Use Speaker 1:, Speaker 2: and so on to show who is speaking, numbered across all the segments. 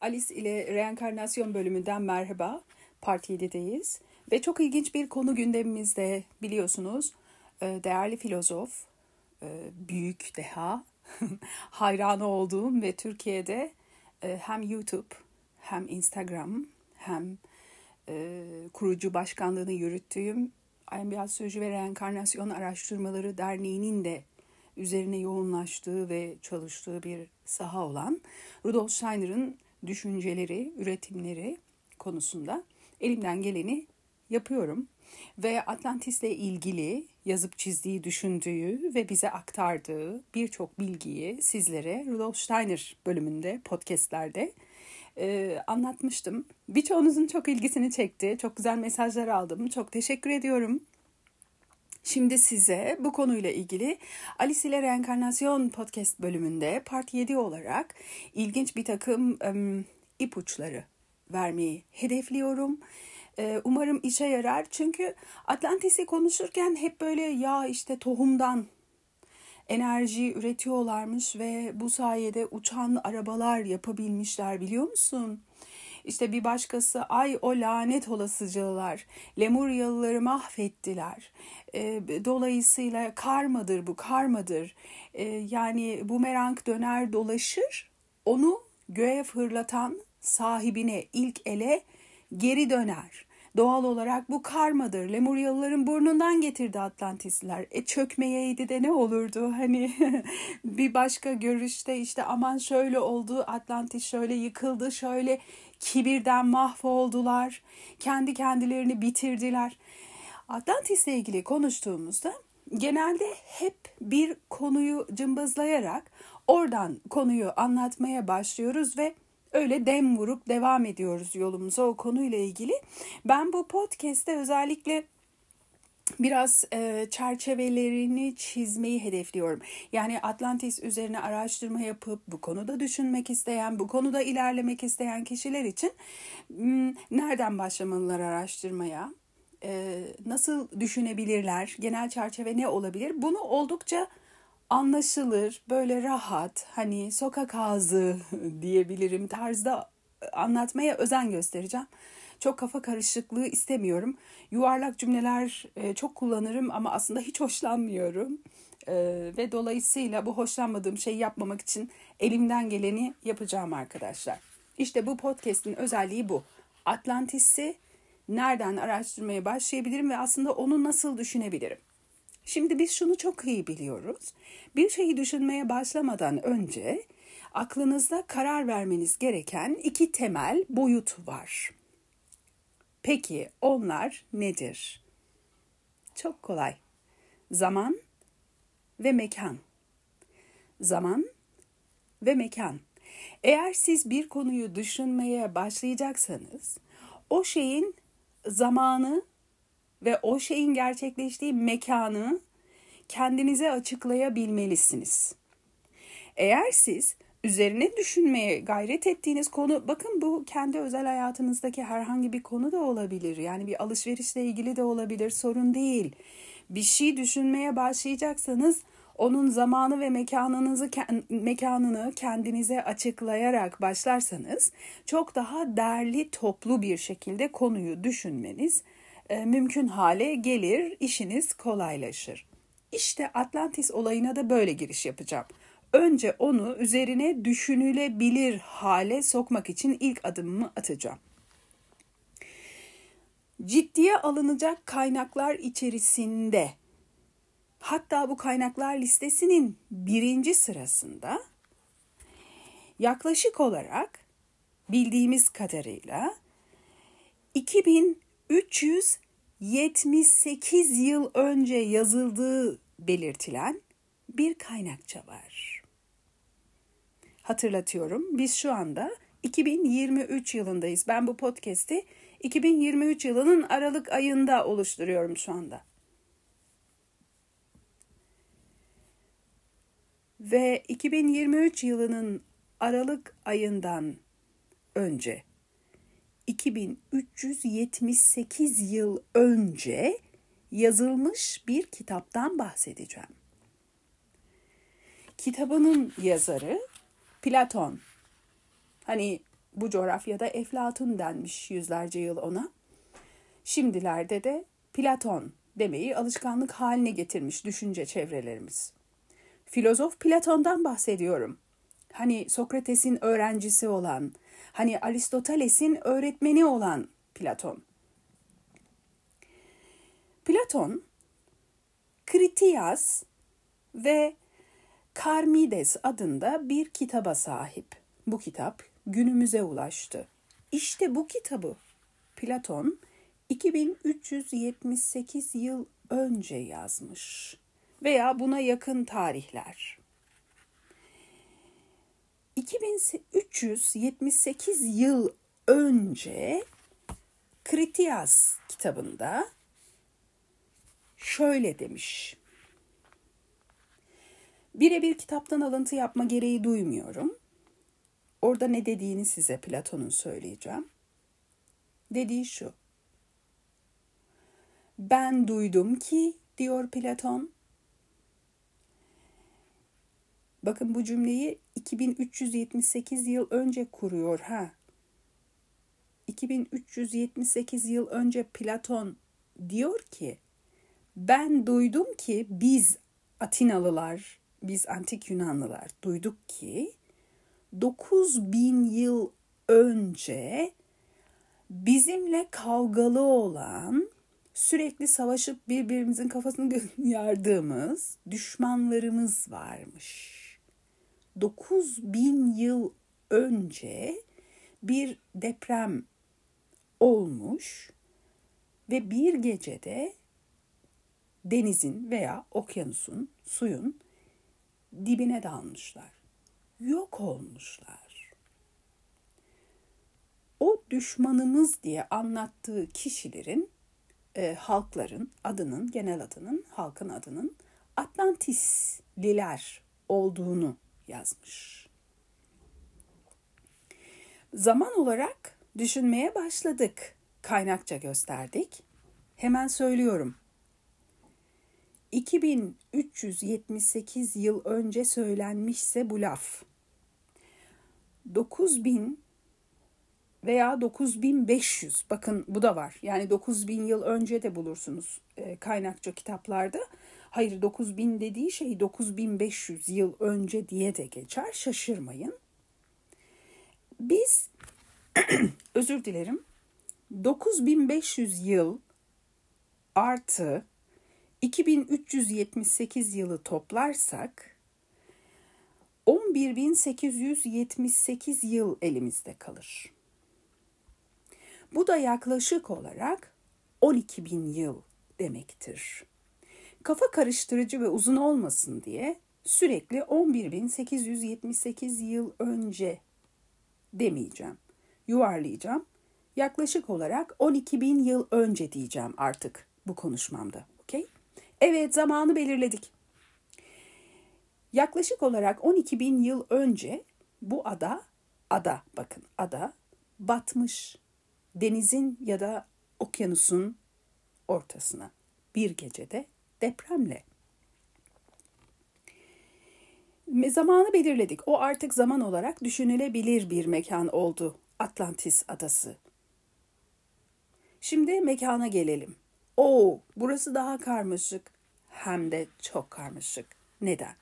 Speaker 1: Alice ile reenkarnasyon bölümünden merhaba. Part 7'deyiz. Ve çok ilginç bir konu gündemimizde biliyorsunuz. Ee, değerli filozof, e, büyük deha, hayranı olduğum ve Türkiye'de e, hem YouTube hem Instagram hem e, kurucu başkanlığını yürüttüğüm Ambiyasoloji ve Reenkarnasyon Araştırmaları Derneği'nin de üzerine yoğunlaştığı ve çalıştığı bir saha olan Rudolf Steiner'ın düşünceleri, üretimleri konusunda elimden geleni yapıyorum. Ve Atlantis'le ilgili yazıp çizdiği, düşündüğü ve bize aktardığı birçok bilgiyi sizlere Rudolf Steiner bölümünde, podcastlerde e, anlatmıştım. Birçoğunuzun çok ilgisini çekti. Çok güzel mesajlar aldım. Çok teşekkür ediyorum. Şimdi size bu konuyla ilgili Alice ile Reenkarnasyon podcast bölümünde part 7 olarak ilginç bir takım um, ipuçları vermeyi hedefliyorum. Umarım işe yarar çünkü Atlantis'i konuşurken hep böyle ya işte tohumdan enerji üretiyorlarmış ve bu sayede uçan arabalar yapabilmişler biliyor musun? İşte bir başkası ay o lanet olasıcılar Lemuryalıları mahvettiler. E, dolayısıyla karmadır bu karmadır. E, yani bumerang döner dolaşır onu göğe fırlatan sahibine ilk ele geri döner. Doğal olarak bu karmadır. Lemuryalıların burnundan getirdi Atlantisliler. E çökmeyeydi de ne olurdu? Hani bir başka görüşte işte aman şöyle oldu, Atlantis şöyle yıkıldı, şöyle kibirden mahvoldular. Kendi kendilerini bitirdiler. Atlantis'le ilgili konuştuğumuzda genelde hep bir konuyu cımbızlayarak oradan konuyu anlatmaya başlıyoruz ve öyle dem vurup devam ediyoruz yolumuza o konuyla ilgili. Ben bu podcast'te özellikle biraz e, çerçevelerini çizmeyi hedefliyorum. Yani Atlantis üzerine araştırma yapıp bu konuda düşünmek isteyen, bu konuda ilerlemek isteyen kişiler için m, nereden başlamalılar araştırmaya? E, nasıl düşünebilirler? Genel çerçeve ne olabilir? Bunu oldukça anlaşılır, böyle rahat, hani sokak ağzı diyebilirim tarzda anlatmaya özen göstereceğim. Çok kafa karışıklığı istemiyorum. Yuvarlak cümleler e, çok kullanırım ama aslında hiç hoşlanmıyorum. E, ve dolayısıyla bu hoşlanmadığım şeyi yapmamak için elimden geleni yapacağım arkadaşlar. İşte bu podcast'in özelliği bu. Atlantis'i nereden araştırmaya başlayabilirim ve aslında onu nasıl düşünebilirim? Şimdi biz şunu çok iyi biliyoruz. Bir şeyi düşünmeye başlamadan önce aklınızda karar vermeniz gereken iki temel boyut var. Peki onlar nedir? Çok kolay. Zaman ve mekan. Zaman ve mekan. Eğer siz bir konuyu düşünmeye başlayacaksanız o şeyin zamanı ve o şeyin gerçekleştiği mekanı kendinize açıklayabilmelisiniz. Eğer siz üzerine düşünmeye gayret ettiğiniz konu bakın bu kendi özel hayatınızdaki herhangi bir konu da olabilir. Yani bir alışverişle ilgili de olabilir sorun değil. Bir şey düşünmeye başlayacaksanız onun zamanı ve mekanınızı mekanını kendinize açıklayarak başlarsanız çok daha derli toplu bir şekilde konuyu düşünmeniz e, mümkün hale gelir, işiniz kolaylaşır. İşte Atlantis olayına da böyle giriş yapacağım. Önce onu üzerine düşünülebilir hale sokmak için ilk adımımı atacağım. Ciddiye alınacak kaynaklar içerisinde hatta bu kaynaklar listesinin birinci sırasında yaklaşık olarak bildiğimiz kadarıyla 2378 yıl önce yazıldığı belirtilen bir kaynakça var. Hatırlatıyorum biz şu anda 2023 yılındayız. Ben bu podcast'i 2023 yılının Aralık ayında oluşturuyorum şu anda. Ve 2023 yılının Aralık ayından önce 2378 yıl önce yazılmış bir kitaptan bahsedeceğim. kitabının yazarı Platon. Hani bu coğrafyada Eflatun denmiş yüzlerce yıl ona. Şimdilerde de Platon demeyi alışkanlık haline getirmiş düşünce çevrelerimiz. Filozof Platon'dan bahsediyorum. Hani Sokrates'in öğrencisi olan, hani Aristoteles'in öğretmeni olan Platon. Platon, Kritias ve Karmides adında bir kitaba sahip. Bu kitap günümüze ulaştı. İşte bu kitabı Platon 2378 yıl önce yazmış veya buna yakın tarihler. 2378 yıl önce Kritias kitabında şöyle demiş. Birebir kitaptan alıntı yapma gereği duymuyorum. Orada ne dediğini size Platon'un söyleyeceğim. Dediği şu. Ben duydum ki diyor Platon. Bakın bu cümleyi 2378 yıl önce kuruyor ha. 2378 yıl önce Platon diyor ki ben duydum ki biz Atinalılar, biz antik Yunanlılar duyduk ki 9000 yıl önce bizimle kavgalı olan, sürekli savaşıp birbirimizin kafasını yardığımız düşmanlarımız varmış. 9000 yıl önce bir deprem olmuş ve bir gecede denizin veya okyanusun, suyun dibine dalmışlar. Yok olmuşlar. O düşmanımız diye anlattığı kişilerin, e, halkların adının, genel adının, halkın adının Atlantisliler olduğunu yazmış. Zaman olarak düşünmeye başladık. Kaynakça gösterdik. Hemen söylüyorum. 2378 yıl önce söylenmişse bu laf 9000 veya 9500 bakın bu da var. Yani 9000 yıl önce de bulursunuz e, kaynakça kitaplarda. Hayır 9000 dediği şey 9500 yıl önce diye de geçer. Şaşırmayın. Biz özür dilerim 9500 yıl artı 2378 yılı toplarsak 11878 yıl elimizde kalır. Bu da yaklaşık olarak 12.000 yıl demektir. Kafa karıştırıcı ve uzun olmasın diye sürekli 11.878 yıl önce demeyeceğim. Yuvarlayacağım. Yaklaşık olarak 12.000 yıl önce diyeceğim artık bu konuşmamda. Evet zamanı belirledik. Yaklaşık olarak 12 bin yıl önce bu ada, ada bakın ada batmış denizin ya da okyanusun ortasına bir gecede depremle. Zamanı belirledik. O artık zaman olarak düşünülebilir bir mekan oldu Atlantis adası. Şimdi mekana gelelim. O, burası daha karmaşık. Hem de çok karmaşık. Neden?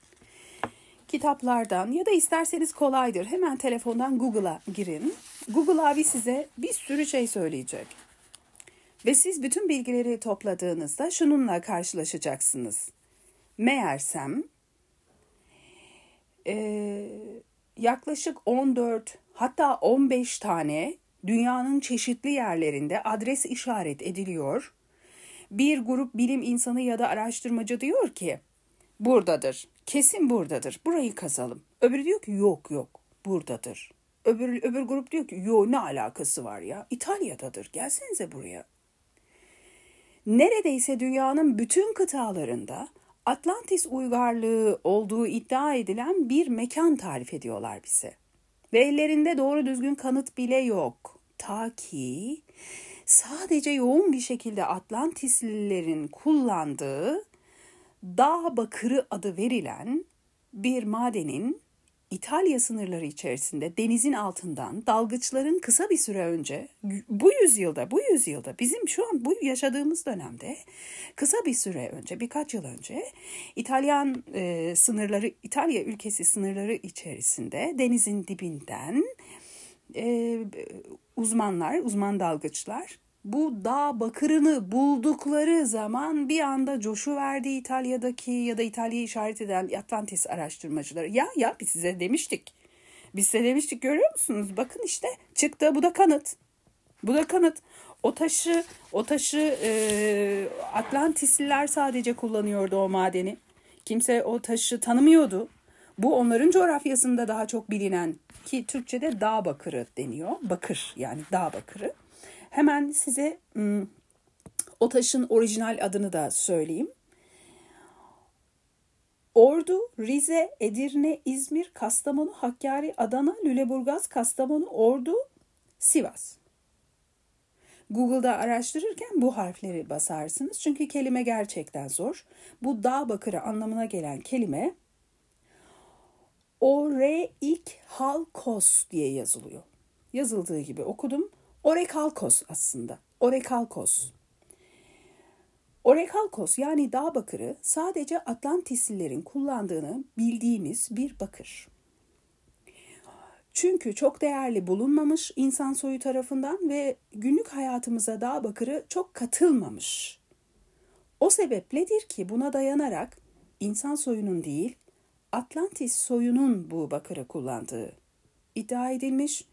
Speaker 1: Kitaplardan ya da isterseniz kolaydır. Hemen telefondan Google'a girin. Google abi size bir sürü şey söyleyecek. Ve siz bütün bilgileri topladığınızda şununla karşılaşacaksınız. Meğersem e, yaklaşık 14 hatta 15 tane dünyanın çeşitli yerlerinde adres işaret ediliyor bir grup bilim insanı ya da araştırmacı diyor ki buradadır. Kesin buradadır. Burayı kazalım. Öbürü diyor ki yok yok buradadır. Öbür, öbür grup diyor ki yo ne alakası var ya İtalya'dadır gelsenize buraya. Neredeyse dünyanın bütün kıtalarında Atlantis uygarlığı olduğu iddia edilen bir mekan tarif ediyorlar bize. Ve ellerinde doğru düzgün kanıt bile yok. Ta ki sadece yoğun bir şekilde Atlantislilerin kullandığı dağ bakırı adı verilen bir madenin İtalya sınırları içerisinde denizin altından dalgıçların kısa bir süre önce bu yüzyılda bu yüzyılda bizim şu an bu yaşadığımız dönemde kısa bir süre önce birkaç yıl önce İtalyan e, sınırları İtalya ülkesi sınırları içerisinde denizin dibinden e, uzmanlar uzman dalgıçlar bu dağ bakırını buldukları zaman bir anda coşu verdi İtalya'daki ya da İtalya'yı işaret eden Atlantis araştırmacıları. Ya ya biz size demiştik. Biz size demiştik görüyor musunuz? Bakın işte çıktı bu da kanıt. Bu da kanıt. O taşı, o taşı e, Atlantisliler sadece kullanıyordu o madeni. Kimse o taşı tanımıyordu. Bu onların coğrafyasında daha çok bilinen ki Türkçe'de dağ bakırı deniyor. Bakır yani dağ bakırı. Hemen size o taşın orijinal adını da söyleyeyim. Ordu, Rize, Edirne, İzmir, Kastamonu, Hakkari, Adana, Lüleburgaz, Kastamonu, Ordu, Sivas. Google'da araştırırken bu harfleri basarsınız. Çünkü kelime gerçekten zor. Bu dağ bakırı anlamına gelen kelime Oreikhalkos diye yazılıyor. Yazıldığı gibi okudum. Orekalkos aslında. Orekalkos. Orekalkos yani dağ bakırı sadece Atlantislilerin kullandığını bildiğimiz bir bakır. Çünkü çok değerli bulunmamış insan soyu tarafından ve günlük hayatımıza dağ bakırı çok katılmamış. O sebepledir ki buna dayanarak insan soyunun değil Atlantis soyunun bu bakırı kullandığı iddia edilmiş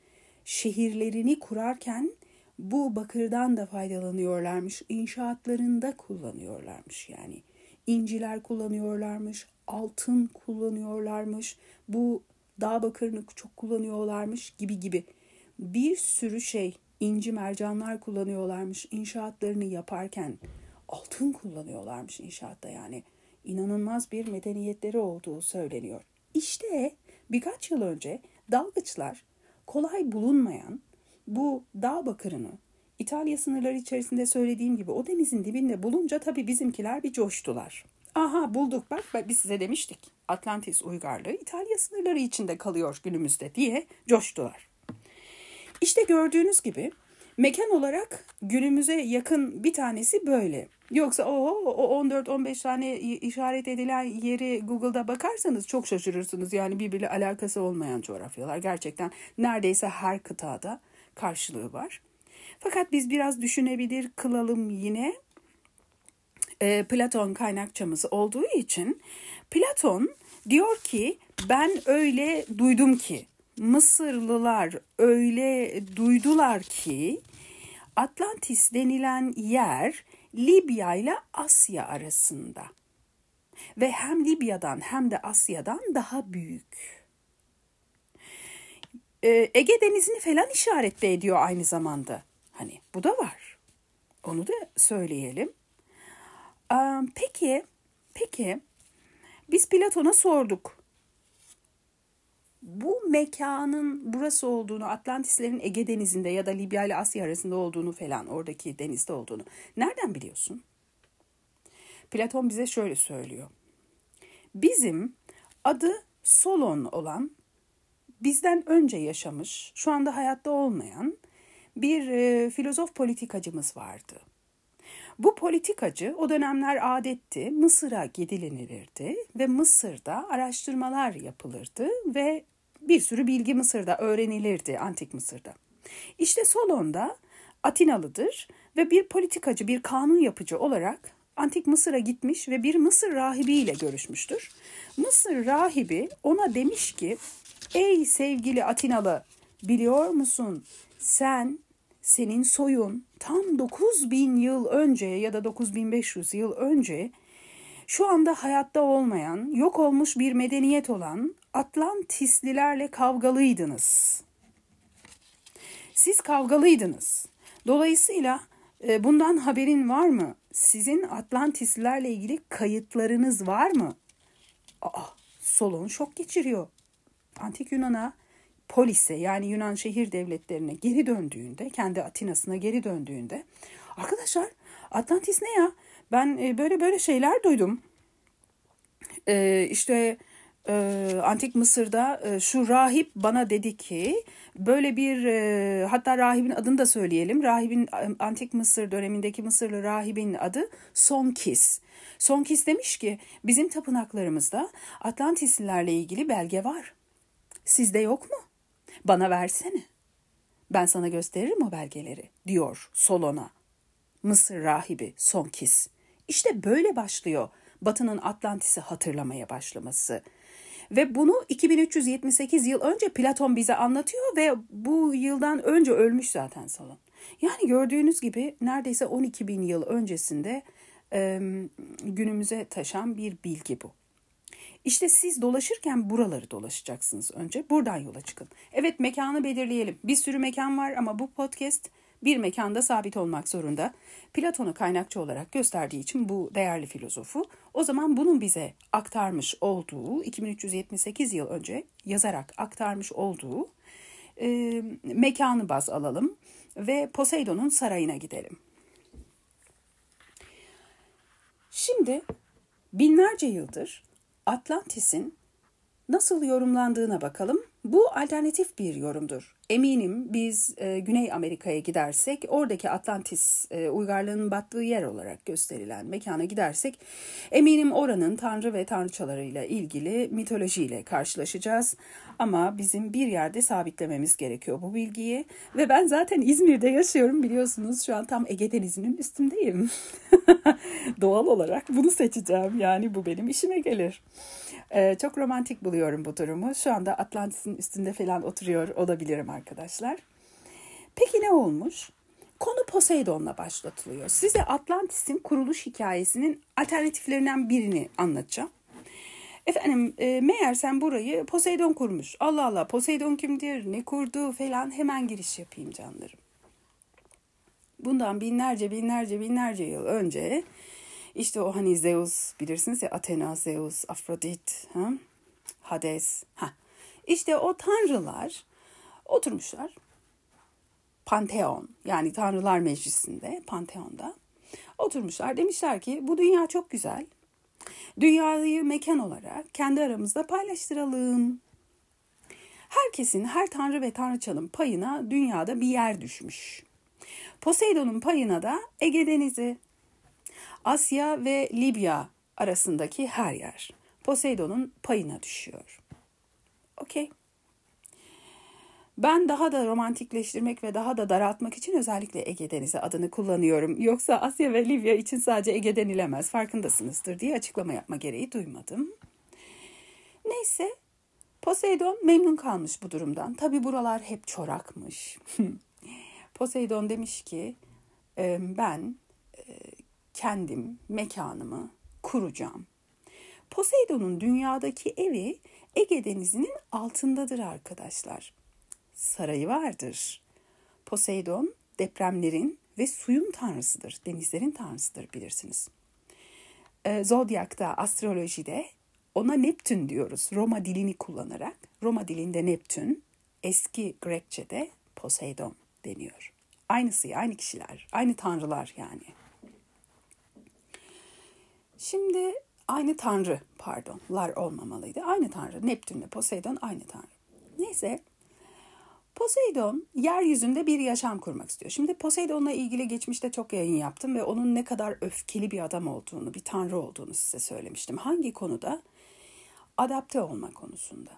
Speaker 1: şehirlerini kurarken bu bakırdan da faydalanıyorlarmış. İnşaatlarında kullanıyorlarmış yani. İnciler kullanıyorlarmış, altın kullanıyorlarmış. Bu dağ bakırını çok kullanıyorlarmış gibi gibi. Bir sürü şey, inci mercanlar kullanıyorlarmış inşaatlarını yaparken. Altın kullanıyorlarmış inşaatta yani. İnanılmaz bir medeniyetleri olduğu söyleniyor. İşte birkaç yıl önce dalgıçlar kolay bulunmayan bu dağ bakırını İtalya sınırları içerisinde söylediğim gibi o denizin dibinde bulunca tabii bizimkiler bir coştular. Aha bulduk bak biz size demiştik. Atlantis uygarlığı İtalya sınırları içinde kalıyor günümüzde diye coştular. İşte gördüğünüz gibi mekan olarak günümüze yakın bir tanesi böyle. Yoksa o, o 14-15 tane işaret edilen yeri Google'da bakarsanız çok şaşırırsınız. Yani birbiriyle alakası olmayan coğrafyalar. Gerçekten neredeyse her kıtada karşılığı var. Fakat biz biraz düşünebilir kılalım yine. E, Platon kaynakçamız olduğu için Platon diyor ki ben öyle duydum ki Mısırlılar öyle duydular ki Atlantis denilen yer Libya ile Asya arasında. Ve hem Libya'dan hem de Asya'dan daha büyük. Ee, Ege Denizi'ni falan işaret de ediyor aynı zamanda. Hani bu da var. Onu da söyleyelim. Ee, peki, peki biz Platon'a sorduk bu mekanın burası olduğunu, Atlantislerin Ege Denizi'nde ya da Libya ile Asya arasında olduğunu falan, oradaki denizde olduğunu nereden biliyorsun? Platon bize şöyle söylüyor. Bizim adı Solon olan, bizden önce yaşamış, şu anda hayatta olmayan bir e, filozof politikacımız vardı. Bu politikacı o dönemler adetti Mısır'a gidilinirdi ve Mısır'da araştırmalar yapılırdı ve bir sürü bilgi Mısır'da öğrenilirdi antik Mısır'da. İşte Solon'da Atinalıdır ve bir politikacı, bir kanun yapıcı olarak antik Mısır'a gitmiş ve bir Mısır rahibiyle görüşmüştür. Mısır rahibi ona demiş ki, ey sevgili Atinalı biliyor musun sen senin soyun tam 9000 yıl önce ya da 9500 yıl önce şu anda hayatta olmayan, yok olmuş bir medeniyet olan Atlantislilerle kavgalıydınız. Siz kavgalıydınız. Dolayısıyla e, bundan haberin var mı? Sizin Atlantislilerle ilgili kayıtlarınız var mı? Aa, Solon şok geçiriyor. Antik Yunan'a, polise yani Yunan şehir devletlerine geri döndüğünde, kendi Atina'sına geri döndüğünde, arkadaşlar Atlantis ne ya? Ben e, böyle böyle şeyler duydum. E, işte e, Antik Mısır'da e, şu rahip bana dedi ki böyle bir e, hatta rahibin adını da söyleyelim. Rahibin Antik Mısır dönemindeki Mısırlı rahibin adı Sonkis. Sonkis demiş ki bizim tapınaklarımızda Atlantislilerle ilgili belge var. Sizde yok mu? Bana versene. Ben sana gösteririm o belgeleri diyor Solon'a. Mısır rahibi Sonkis. İşte böyle başlıyor Batı'nın Atlantis'i hatırlamaya başlaması. Ve bunu 2378 yıl önce Platon bize anlatıyor ve bu yıldan önce ölmüş zaten Solon. Yani gördüğünüz gibi neredeyse 12 bin yıl öncesinde e, günümüze taşan bir bilgi bu. İşte siz dolaşırken buraları dolaşacaksınız önce. Buradan yola çıkın. Evet mekanı belirleyelim. Bir sürü mekan var ama bu podcast bir mekanda sabit olmak zorunda. Platon'u kaynakçı olarak gösterdiği için bu değerli filozofu o zaman bunun bize aktarmış olduğu 2378 yıl önce yazarak aktarmış olduğu e, mekanı baz alalım ve Poseidon'un sarayına gidelim. Şimdi binlerce yıldır Atlantis'in nasıl yorumlandığına bakalım. Bu alternatif bir yorumdur. Eminim biz e, Güney Amerika'ya gidersek oradaki Atlantis e, uygarlığının battığı yer olarak gösterilen mekana gidersek eminim oranın tanrı ve tanrıçalarıyla ilgili mitolojiyle karşılaşacağız. Ama bizim bir yerde sabitlememiz gerekiyor bu bilgiyi ve ben zaten İzmir'de yaşıyorum biliyorsunuz şu an tam Ege Denizi'nin üstündeyim. Doğal olarak bunu seçeceğim yani bu benim işime gelir. Ee, çok romantik buluyorum bu durumu. Şu anda Atlantis'in üstünde falan oturuyor olabilirim arkadaşlar. Peki ne olmuş? Konu Poseidon'la başlatılıyor. Size Atlantis'in kuruluş hikayesinin alternatiflerinden birini anlatacağım. Efendim e, meğersem burayı Poseidon kurmuş. Allah Allah Poseidon kimdir, ne kurdu falan hemen giriş yapayım canlarım. Bundan binlerce binlerce binlerce yıl önce işte o hani Zeus bilirsiniz ya Athena, Zeus, Afrodit, ha? Hades. Ha. İşte o tanrılar oturmuşlar. Panteon yani Tanrılar Meclisi'nde, Panteon'da oturmuşlar. Demişler ki bu dünya çok güzel. Dünyayı mekan olarak kendi aramızda paylaştıralım. Herkesin, her tanrı ve tanrıçanın payına dünyada bir yer düşmüş. Poseidon'un payına da Ege Denizi, Asya ve Libya arasındaki her yer Poseidon'un payına düşüyor. Okey. Ben daha da romantikleştirmek ve daha da daraltmak için özellikle Ege Denizi adını kullanıyorum. Yoksa Asya ve Libya için sadece Ege denilemez farkındasınızdır diye açıklama yapma gereği duymadım. Neyse Poseidon memnun kalmış bu durumdan. Tabi buralar hep çorakmış. Poseidon demiş ki ben kendim mekanımı kuracağım. Poseidon'un dünyadaki evi Ege Denizi'nin altındadır arkadaşlar. Sarayı vardır. Poseidon depremlerin ve suyun tanrısıdır, denizlerin tanrısıdır bilirsiniz. E, Zodyak'ta, astrolojide ona Neptün diyoruz Roma dilini kullanarak. Roma dilinde Neptün, eski Grekçe'de Poseidon deniyor. Aynısı, aynı kişiler, aynı tanrılar yani. Şimdi aynı tanrı pardonlar olmamalıydı. Aynı tanrı Neptünle Poseidon aynı tanrı. Neyse Poseidon yeryüzünde bir yaşam kurmak istiyor. Şimdi Poseidon'la ilgili geçmişte çok yayın yaptım ve onun ne kadar öfkeli bir adam olduğunu, bir tanrı olduğunu size söylemiştim. Hangi konuda? Adapte olma konusunda.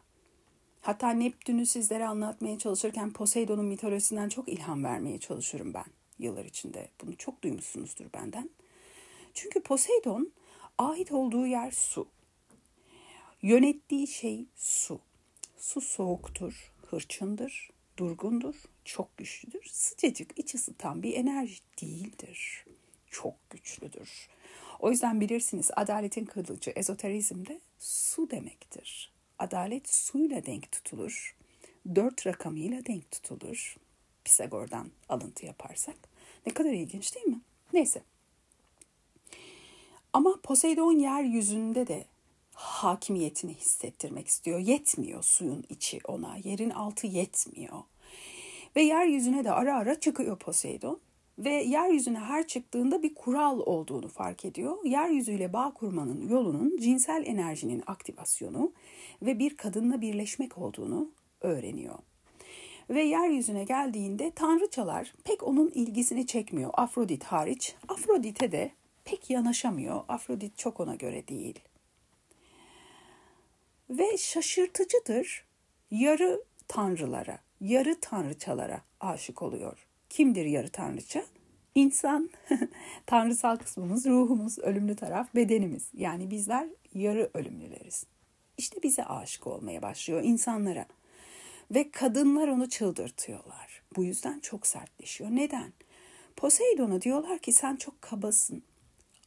Speaker 1: Hatta Neptün'ü sizlere anlatmaya çalışırken Poseidon'un mitolojisinden çok ilham vermeye çalışıyorum ben yıllar içinde. Bunu çok duymuşsunuzdur benden. Çünkü Poseidon ait olduğu yer su. Yönettiği şey su. Su soğuktur, hırçındır, durgundur, çok güçlüdür. Sıcacık, iç ısıtan bir enerji değildir. Çok güçlüdür. O yüzden bilirsiniz adaletin kılıcı ezoterizmde su demektir. Adalet suyla denk tutulur. Dört rakamıyla denk tutulur. Pisagor'dan alıntı yaparsak. Ne kadar ilginç değil mi? Neyse. Ama Poseidon yeryüzünde de hakimiyetini hissettirmek istiyor. Yetmiyor suyun içi ona, yerin altı yetmiyor. Ve yeryüzüne de ara ara çıkıyor Poseidon. ve yeryüzüne her çıktığında bir kural olduğunu fark ediyor. Yeryüzüyle bağ kurmanın yolunun cinsel enerjinin aktivasyonu ve bir kadınla birleşmek olduğunu öğreniyor. Ve yeryüzüne geldiğinde tanrıçalar pek onun ilgisini çekmiyor. Afrodit hariç. Afrodit'e de pek yanaşamıyor. Afrodit çok ona göre değil. Ve şaşırtıcıdır. Yarı tanrılara, yarı tanrıçalara aşık oluyor. Kimdir yarı tanrıça? İnsan, tanrısal kısmımız, ruhumuz, ölümlü taraf, bedenimiz. Yani bizler yarı ölümlüleriz. İşte bize aşık olmaya başlıyor insanlara. Ve kadınlar onu çıldırtıyorlar. Bu yüzden çok sertleşiyor. Neden? Poseidon'a diyorlar ki sen çok kabasın.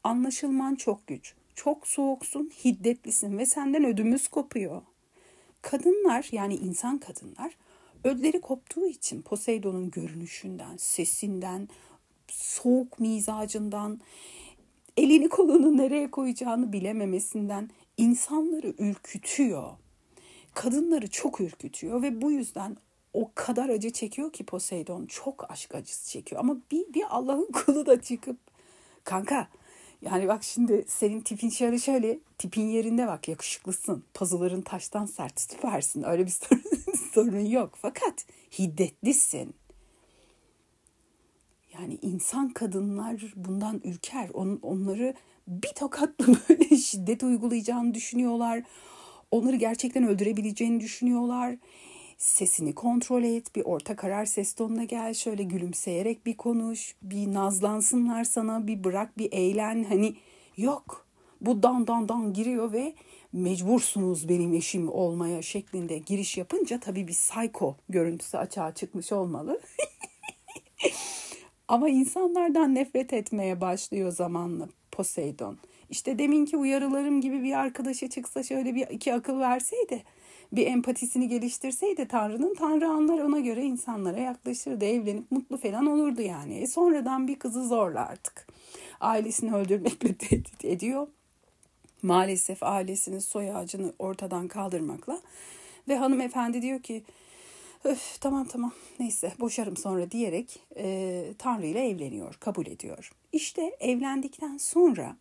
Speaker 1: Anlaşılman çok güç. Çok soğuksun, hiddetlisin ve senden ödümüz kopuyor. Kadınlar yani insan kadınlar ödleri koptuğu için Poseidon'un görünüşünden, sesinden, soğuk mizacından, elini kolunu nereye koyacağını bilememesinden insanları ürkütüyor. Kadınları çok ürkütüyor ve bu yüzden o kadar acı çekiyor ki Poseidon çok aşk acısı çekiyor. Ama bir, bir Allah'ın kulu da çıkıp kanka yani bak şimdi senin tipin şöyle şöyle tipin yerinde bak yakışıklısın. Pazuların taştan sert süpersin. Öyle bir sorun, sorun yok. Fakat hiddetlisin. Yani insan kadınlar bundan ürker. On, onları bir tokatla böyle şiddet uygulayacağını düşünüyorlar. Onları gerçekten öldürebileceğini düşünüyorlar. Sesini kontrol et, bir orta karar ses tonuna gel, şöyle gülümseyerek bir konuş, bir nazlansınlar sana, bir bırak, bir eğlen. Hani yok. Bu dan dan dan giriyor ve mecbursunuz benim eşim olmaya şeklinde giriş yapınca tabii bir psycho görüntüsü açığa çıkmış olmalı. Ama insanlardan nefret etmeye başlıyor zamanla Poseidon. İşte deminki uyarılarım gibi bir arkadaşa çıksa şöyle bir iki akıl verseydi, bir empatisini geliştirseydi Tanrı'nın Tanrı anlar ona göre insanlara yaklaşırdı, evlenip mutlu falan olurdu yani. E sonradan bir kızı zorla artık. Ailesini öldürmekle tehdit ediyor. Maalesef ailesinin soy ağacını ortadan kaldırmakla ve hanımefendi diyor ki Öf, tamam tamam neyse boşarım sonra diyerek e, Tanrı ile evleniyor, kabul ediyor. İşte evlendikten sonra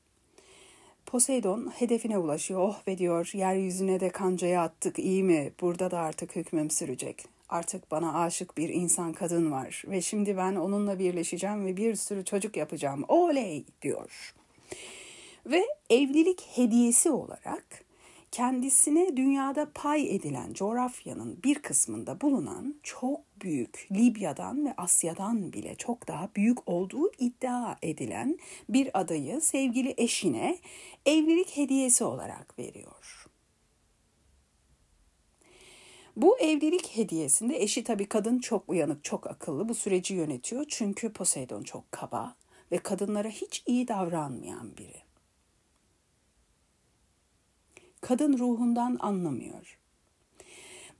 Speaker 1: Poseidon hedefine ulaşıyor. Oh be diyor yeryüzüne de kancaya attık iyi mi? Burada da artık hükmüm sürecek. Artık bana aşık bir insan kadın var ve şimdi ben onunla birleşeceğim ve bir sürü çocuk yapacağım. Oley diyor. Ve evlilik hediyesi olarak kendisine dünyada pay edilen coğrafyanın bir kısmında bulunan çok büyük Libya'dan ve Asya'dan bile çok daha büyük olduğu iddia edilen bir adayı sevgili eşine evlilik hediyesi olarak veriyor. Bu evlilik hediyesinde eşi tabii kadın çok uyanık, çok akıllı bu süreci yönetiyor. Çünkü Poseidon çok kaba ve kadınlara hiç iyi davranmayan biri kadın ruhundan anlamıyor.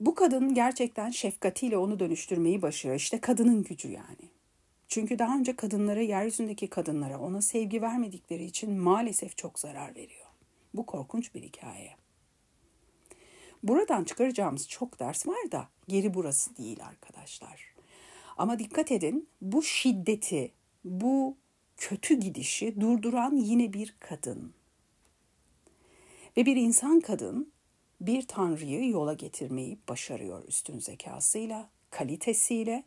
Speaker 1: Bu kadın gerçekten şefkatiyle onu dönüştürmeyi başarıyor. İşte kadının gücü yani. Çünkü daha önce kadınlara, yeryüzündeki kadınlara ona sevgi vermedikleri için maalesef çok zarar veriyor. Bu korkunç bir hikaye. Buradan çıkaracağımız çok ders var da geri burası değil arkadaşlar. Ama dikkat edin bu şiddeti, bu kötü gidişi durduran yine bir kadın. Ve bir insan kadın bir tanrıyı yola getirmeyi başarıyor üstün zekasıyla, kalitesiyle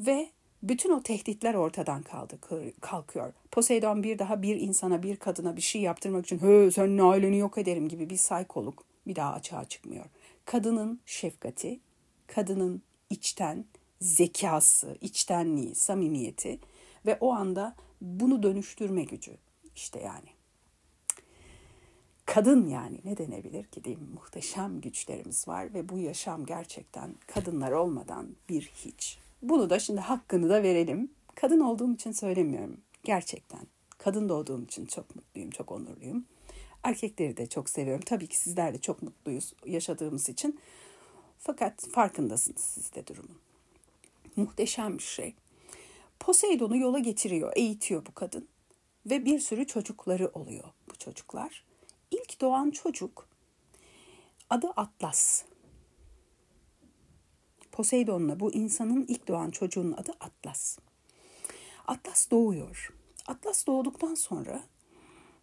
Speaker 1: ve bütün o tehditler ortadan kaldı, kalkıyor. Poseidon bir daha bir insana, bir kadına bir şey yaptırmak için "Hı, senin aileni yok ederim" gibi bir saykoluk bir daha açığa çıkmıyor. Kadının şefkati, kadının içten zekası, içtenliği, samimiyeti ve o anda bunu dönüştürme gücü. işte yani kadın yani ne denebilir ki diyeyim muhteşem güçlerimiz var ve bu yaşam gerçekten kadınlar olmadan bir hiç. Bunu da şimdi hakkını da verelim. Kadın olduğum için söylemiyorum gerçekten. Kadın doğduğum için çok mutluyum, çok onurluyum. Erkekleri de çok seviyorum. Tabii ki sizler de çok mutluyuz yaşadığımız için. Fakat farkındasınız siz de durumun. Muhteşem bir şey. Poseidon'u yola getiriyor, eğitiyor bu kadın. Ve bir sürü çocukları oluyor bu çocuklar doğan çocuk adı Atlas. Poseidon'la bu insanın ilk doğan çocuğunun adı Atlas. Atlas doğuyor. Atlas doğduktan sonra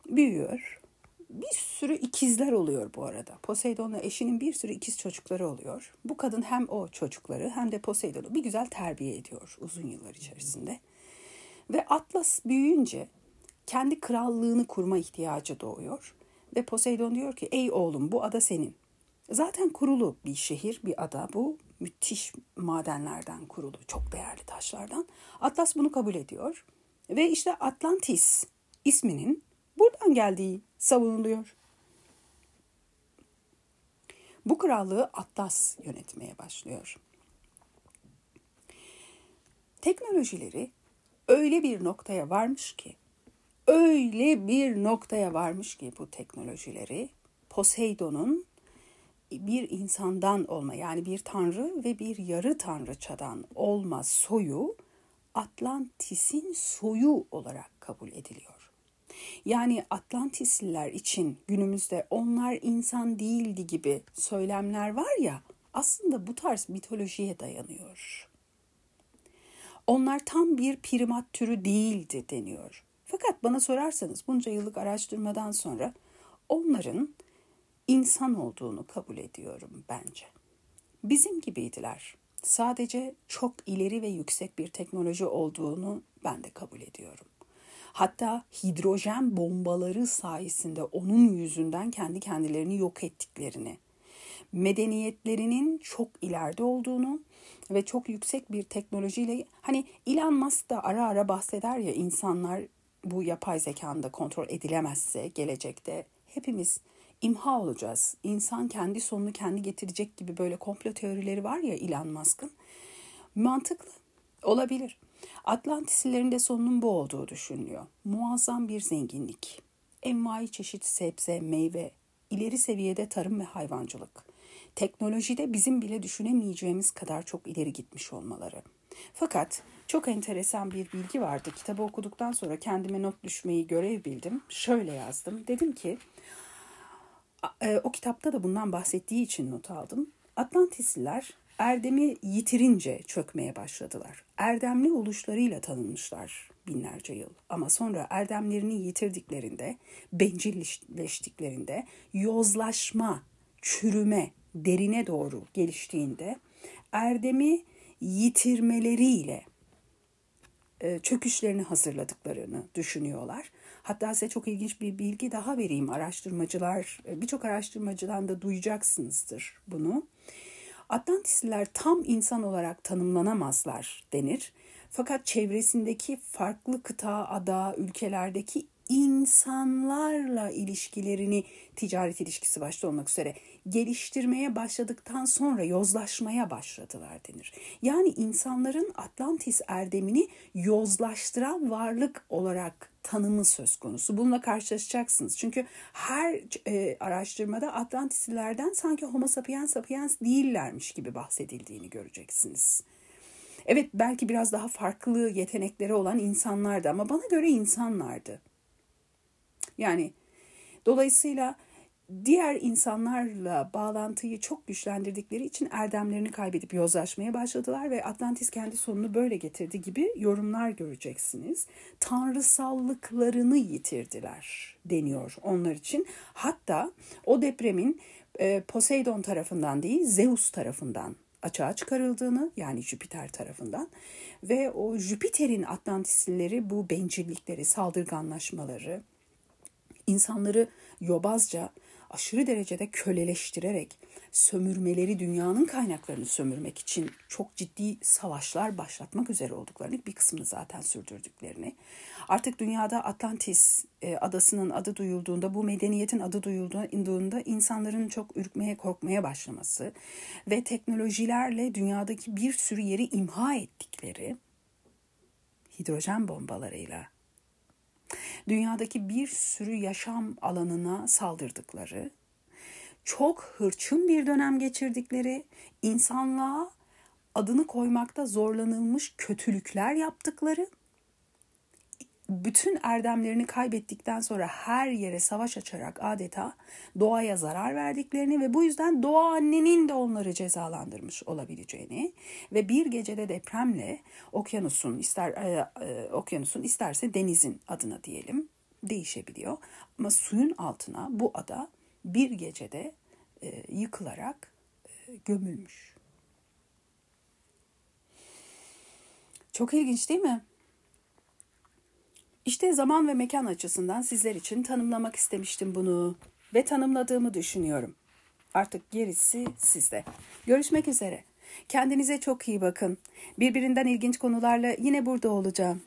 Speaker 1: büyüyor. Bir sürü ikizler oluyor bu arada. Poseidon'la eşinin bir sürü ikiz çocukları oluyor. Bu kadın hem o çocukları hem de Poseidon'u bir güzel terbiye ediyor uzun yıllar içerisinde. Ve Atlas büyüyünce kendi krallığını kurma ihtiyacı doğuyor. Ve Poseidon diyor ki ey oğlum bu ada senin. Zaten kurulu bir şehir, bir ada bu. Müthiş madenlerden kurulu, çok değerli taşlardan. Atlas bunu kabul ediyor. Ve işte Atlantis isminin buradan geldiği savunuluyor. Bu krallığı Atlas yönetmeye başlıyor. Teknolojileri öyle bir noktaya varmış ki, öyle bir noktaya varmış ki bu teknolojileri Poseidon'un bir insandan olma yani bir tanrı ve bir yarı tanrıçadan olma soyu Atlantis'in soyu olarak kabul ediliyor. Yani Atlantisliler için günümüzde onlar insan değildi gibi söylemler var ya aslında bu tarz mitolojiye dayanıyor. Onlar tam bir primat türü değildi deniyor. Fakat bana sorarsanız bunca yıllık araştırmadan sonra onların insan olduğunu kabul ediyorum bence. Bizim gibiydiler. Sadece çok ileri ve yüksek bir teknoloji olduğunu ben de kabul ediyorum. Hatta hidrojen bombaları sayesinde onun yüzünden kendi kendilerini yok ettiklerini, medeniyetlerinin çok ileride olduğunu ve çok yüksek bir teknolojiyle hani Elon Musk da ara ara bahseder ya insanlar bu yapay zekanda kontrol edilemezse gelecekte hepimiz imha olacağız. İnsan kendi sonunu kendi getirecek gibi böyle komplo teorileri var ya Elon Musk'ın. Mantıklı olabilir. Atlantislilerin de sonunun bu olduğu düşünülüyor. Muazzam bir zenginlik. Envai çeşit sebze, meyve, ileri seviyede tarım ve hayvancılık. Teknolojide bizim bile düşünemeyeceğimiz kadar çok ileri gitmiş olmaları. Fakat çok enteresan bir bilgi vardı. Kitabı okuduktan sonra kendime not düşmeyi görev bildim. Şöyle yazdım. Dedim ki e, o kitapta da bundan bahsettiği için not aldım. Atlantisliler erdemi yitirince çökmeye başladılar. Erdemli oluşlarıyla tanınmışlar binlerce yıl. Ama sonra erdemlerini yitirdiklerinde, bencilleştiklerinde, yozlaşma, çürüme, derine doğru geliştiğinde erdemi yitirmeleriyle çöküşlerini hazırladıklarını düşünüyorlar. Hatta size çok ilginç bir bilgi daha vereyim. Araştırmacılar, e, birçok araştırmacıdan da duyacaksınızdır bunu. Atlantisliler tam insan olarak tanımlanamazlar denir. Fakat çevresindeki farklı kıta, ada, ülkelerdeki insanlarla ilişkilerini ticaret ilişkisi başta olmak üzere geliştirmeye başladıktan sonra yozlaşmaya başladılar denir. Yani insanların Atlantis erdemini yozlaştıran varlık olarak tanımı söz konusu. Bununla karşılaşacaksınız. Çünkü her e, araştırmada Atlantislilerden sanki Homo sapiens sapiens değillermiş gibi bahsedildiğini göreceksiniz. Evet belki biraz daha farklı yetenekleri olan insanlardı ama bana göre insanlardı. Yani dolayısıyla diğer insanlarla bağlantıyı çok güçlendirdikleri için erdemlerini kaybedip yozlaşmaya başladılar ve Atlantis kendi sonunu böyle getirdi gibi yorumlar göreceksiniz. Tanrısallıklarını yitirdiler deniyor onlar için. Hatta o depremin e, Poseidon tarafından değil Zeus tarafından açığa çıkarıldığını yani Jüpiter tarafından ve o Jüpiter'in Atlantislileri bu bencillikleri, saldırganlaşmaları, insanları yobazca aşırı derecede köleleştirerek sömürmeleri dünyanın kaynaklarını sömürmek için çok ciddi savaşlar başlatmak üzere olduklarını bir kısmını zaten sürdürdüklerini. Artık dünyada Atlantis e, adasının adı duyulduğunda bu medeniyetin adı duyulduğunda insanların çok ürkmeye korkmaya başlaması ve teknolojilerle dünyadaki bir sürü yeri imha ettikleri hidrojen bombalarıyla dünyadaki bir sürü yaşam alanına saldırdıkları, çok hırçın bir dönem geçirdikleri, insanlığa adını koymakta zorlanılmış kötülükler yaptıkları, bütün erdemlerini kaybettikten sonra her yere savaş açarak adeta doğaya zarar verdiklerini ve bu yüzden doğa annenin de onları cezalandırmış olabileceğini ve bir gecede depremle okyanusun ister e, e, okyanusun isterse denizin adına diyelim değişebiliyor ama suyun altına bu ada bir gecede e, yıkılarak e, gömülmüş. Çok ilginç değil mi? İşte zaman ve mekan açısından sizler için tanımlamak istemiştim bunu ve tanımladığımı düşünüyorum. Artık gerisi sizde. Görüşmek üzere. Kendinize çok iyi bakın. Birbirinden ilginç konularla yine burada olacağım.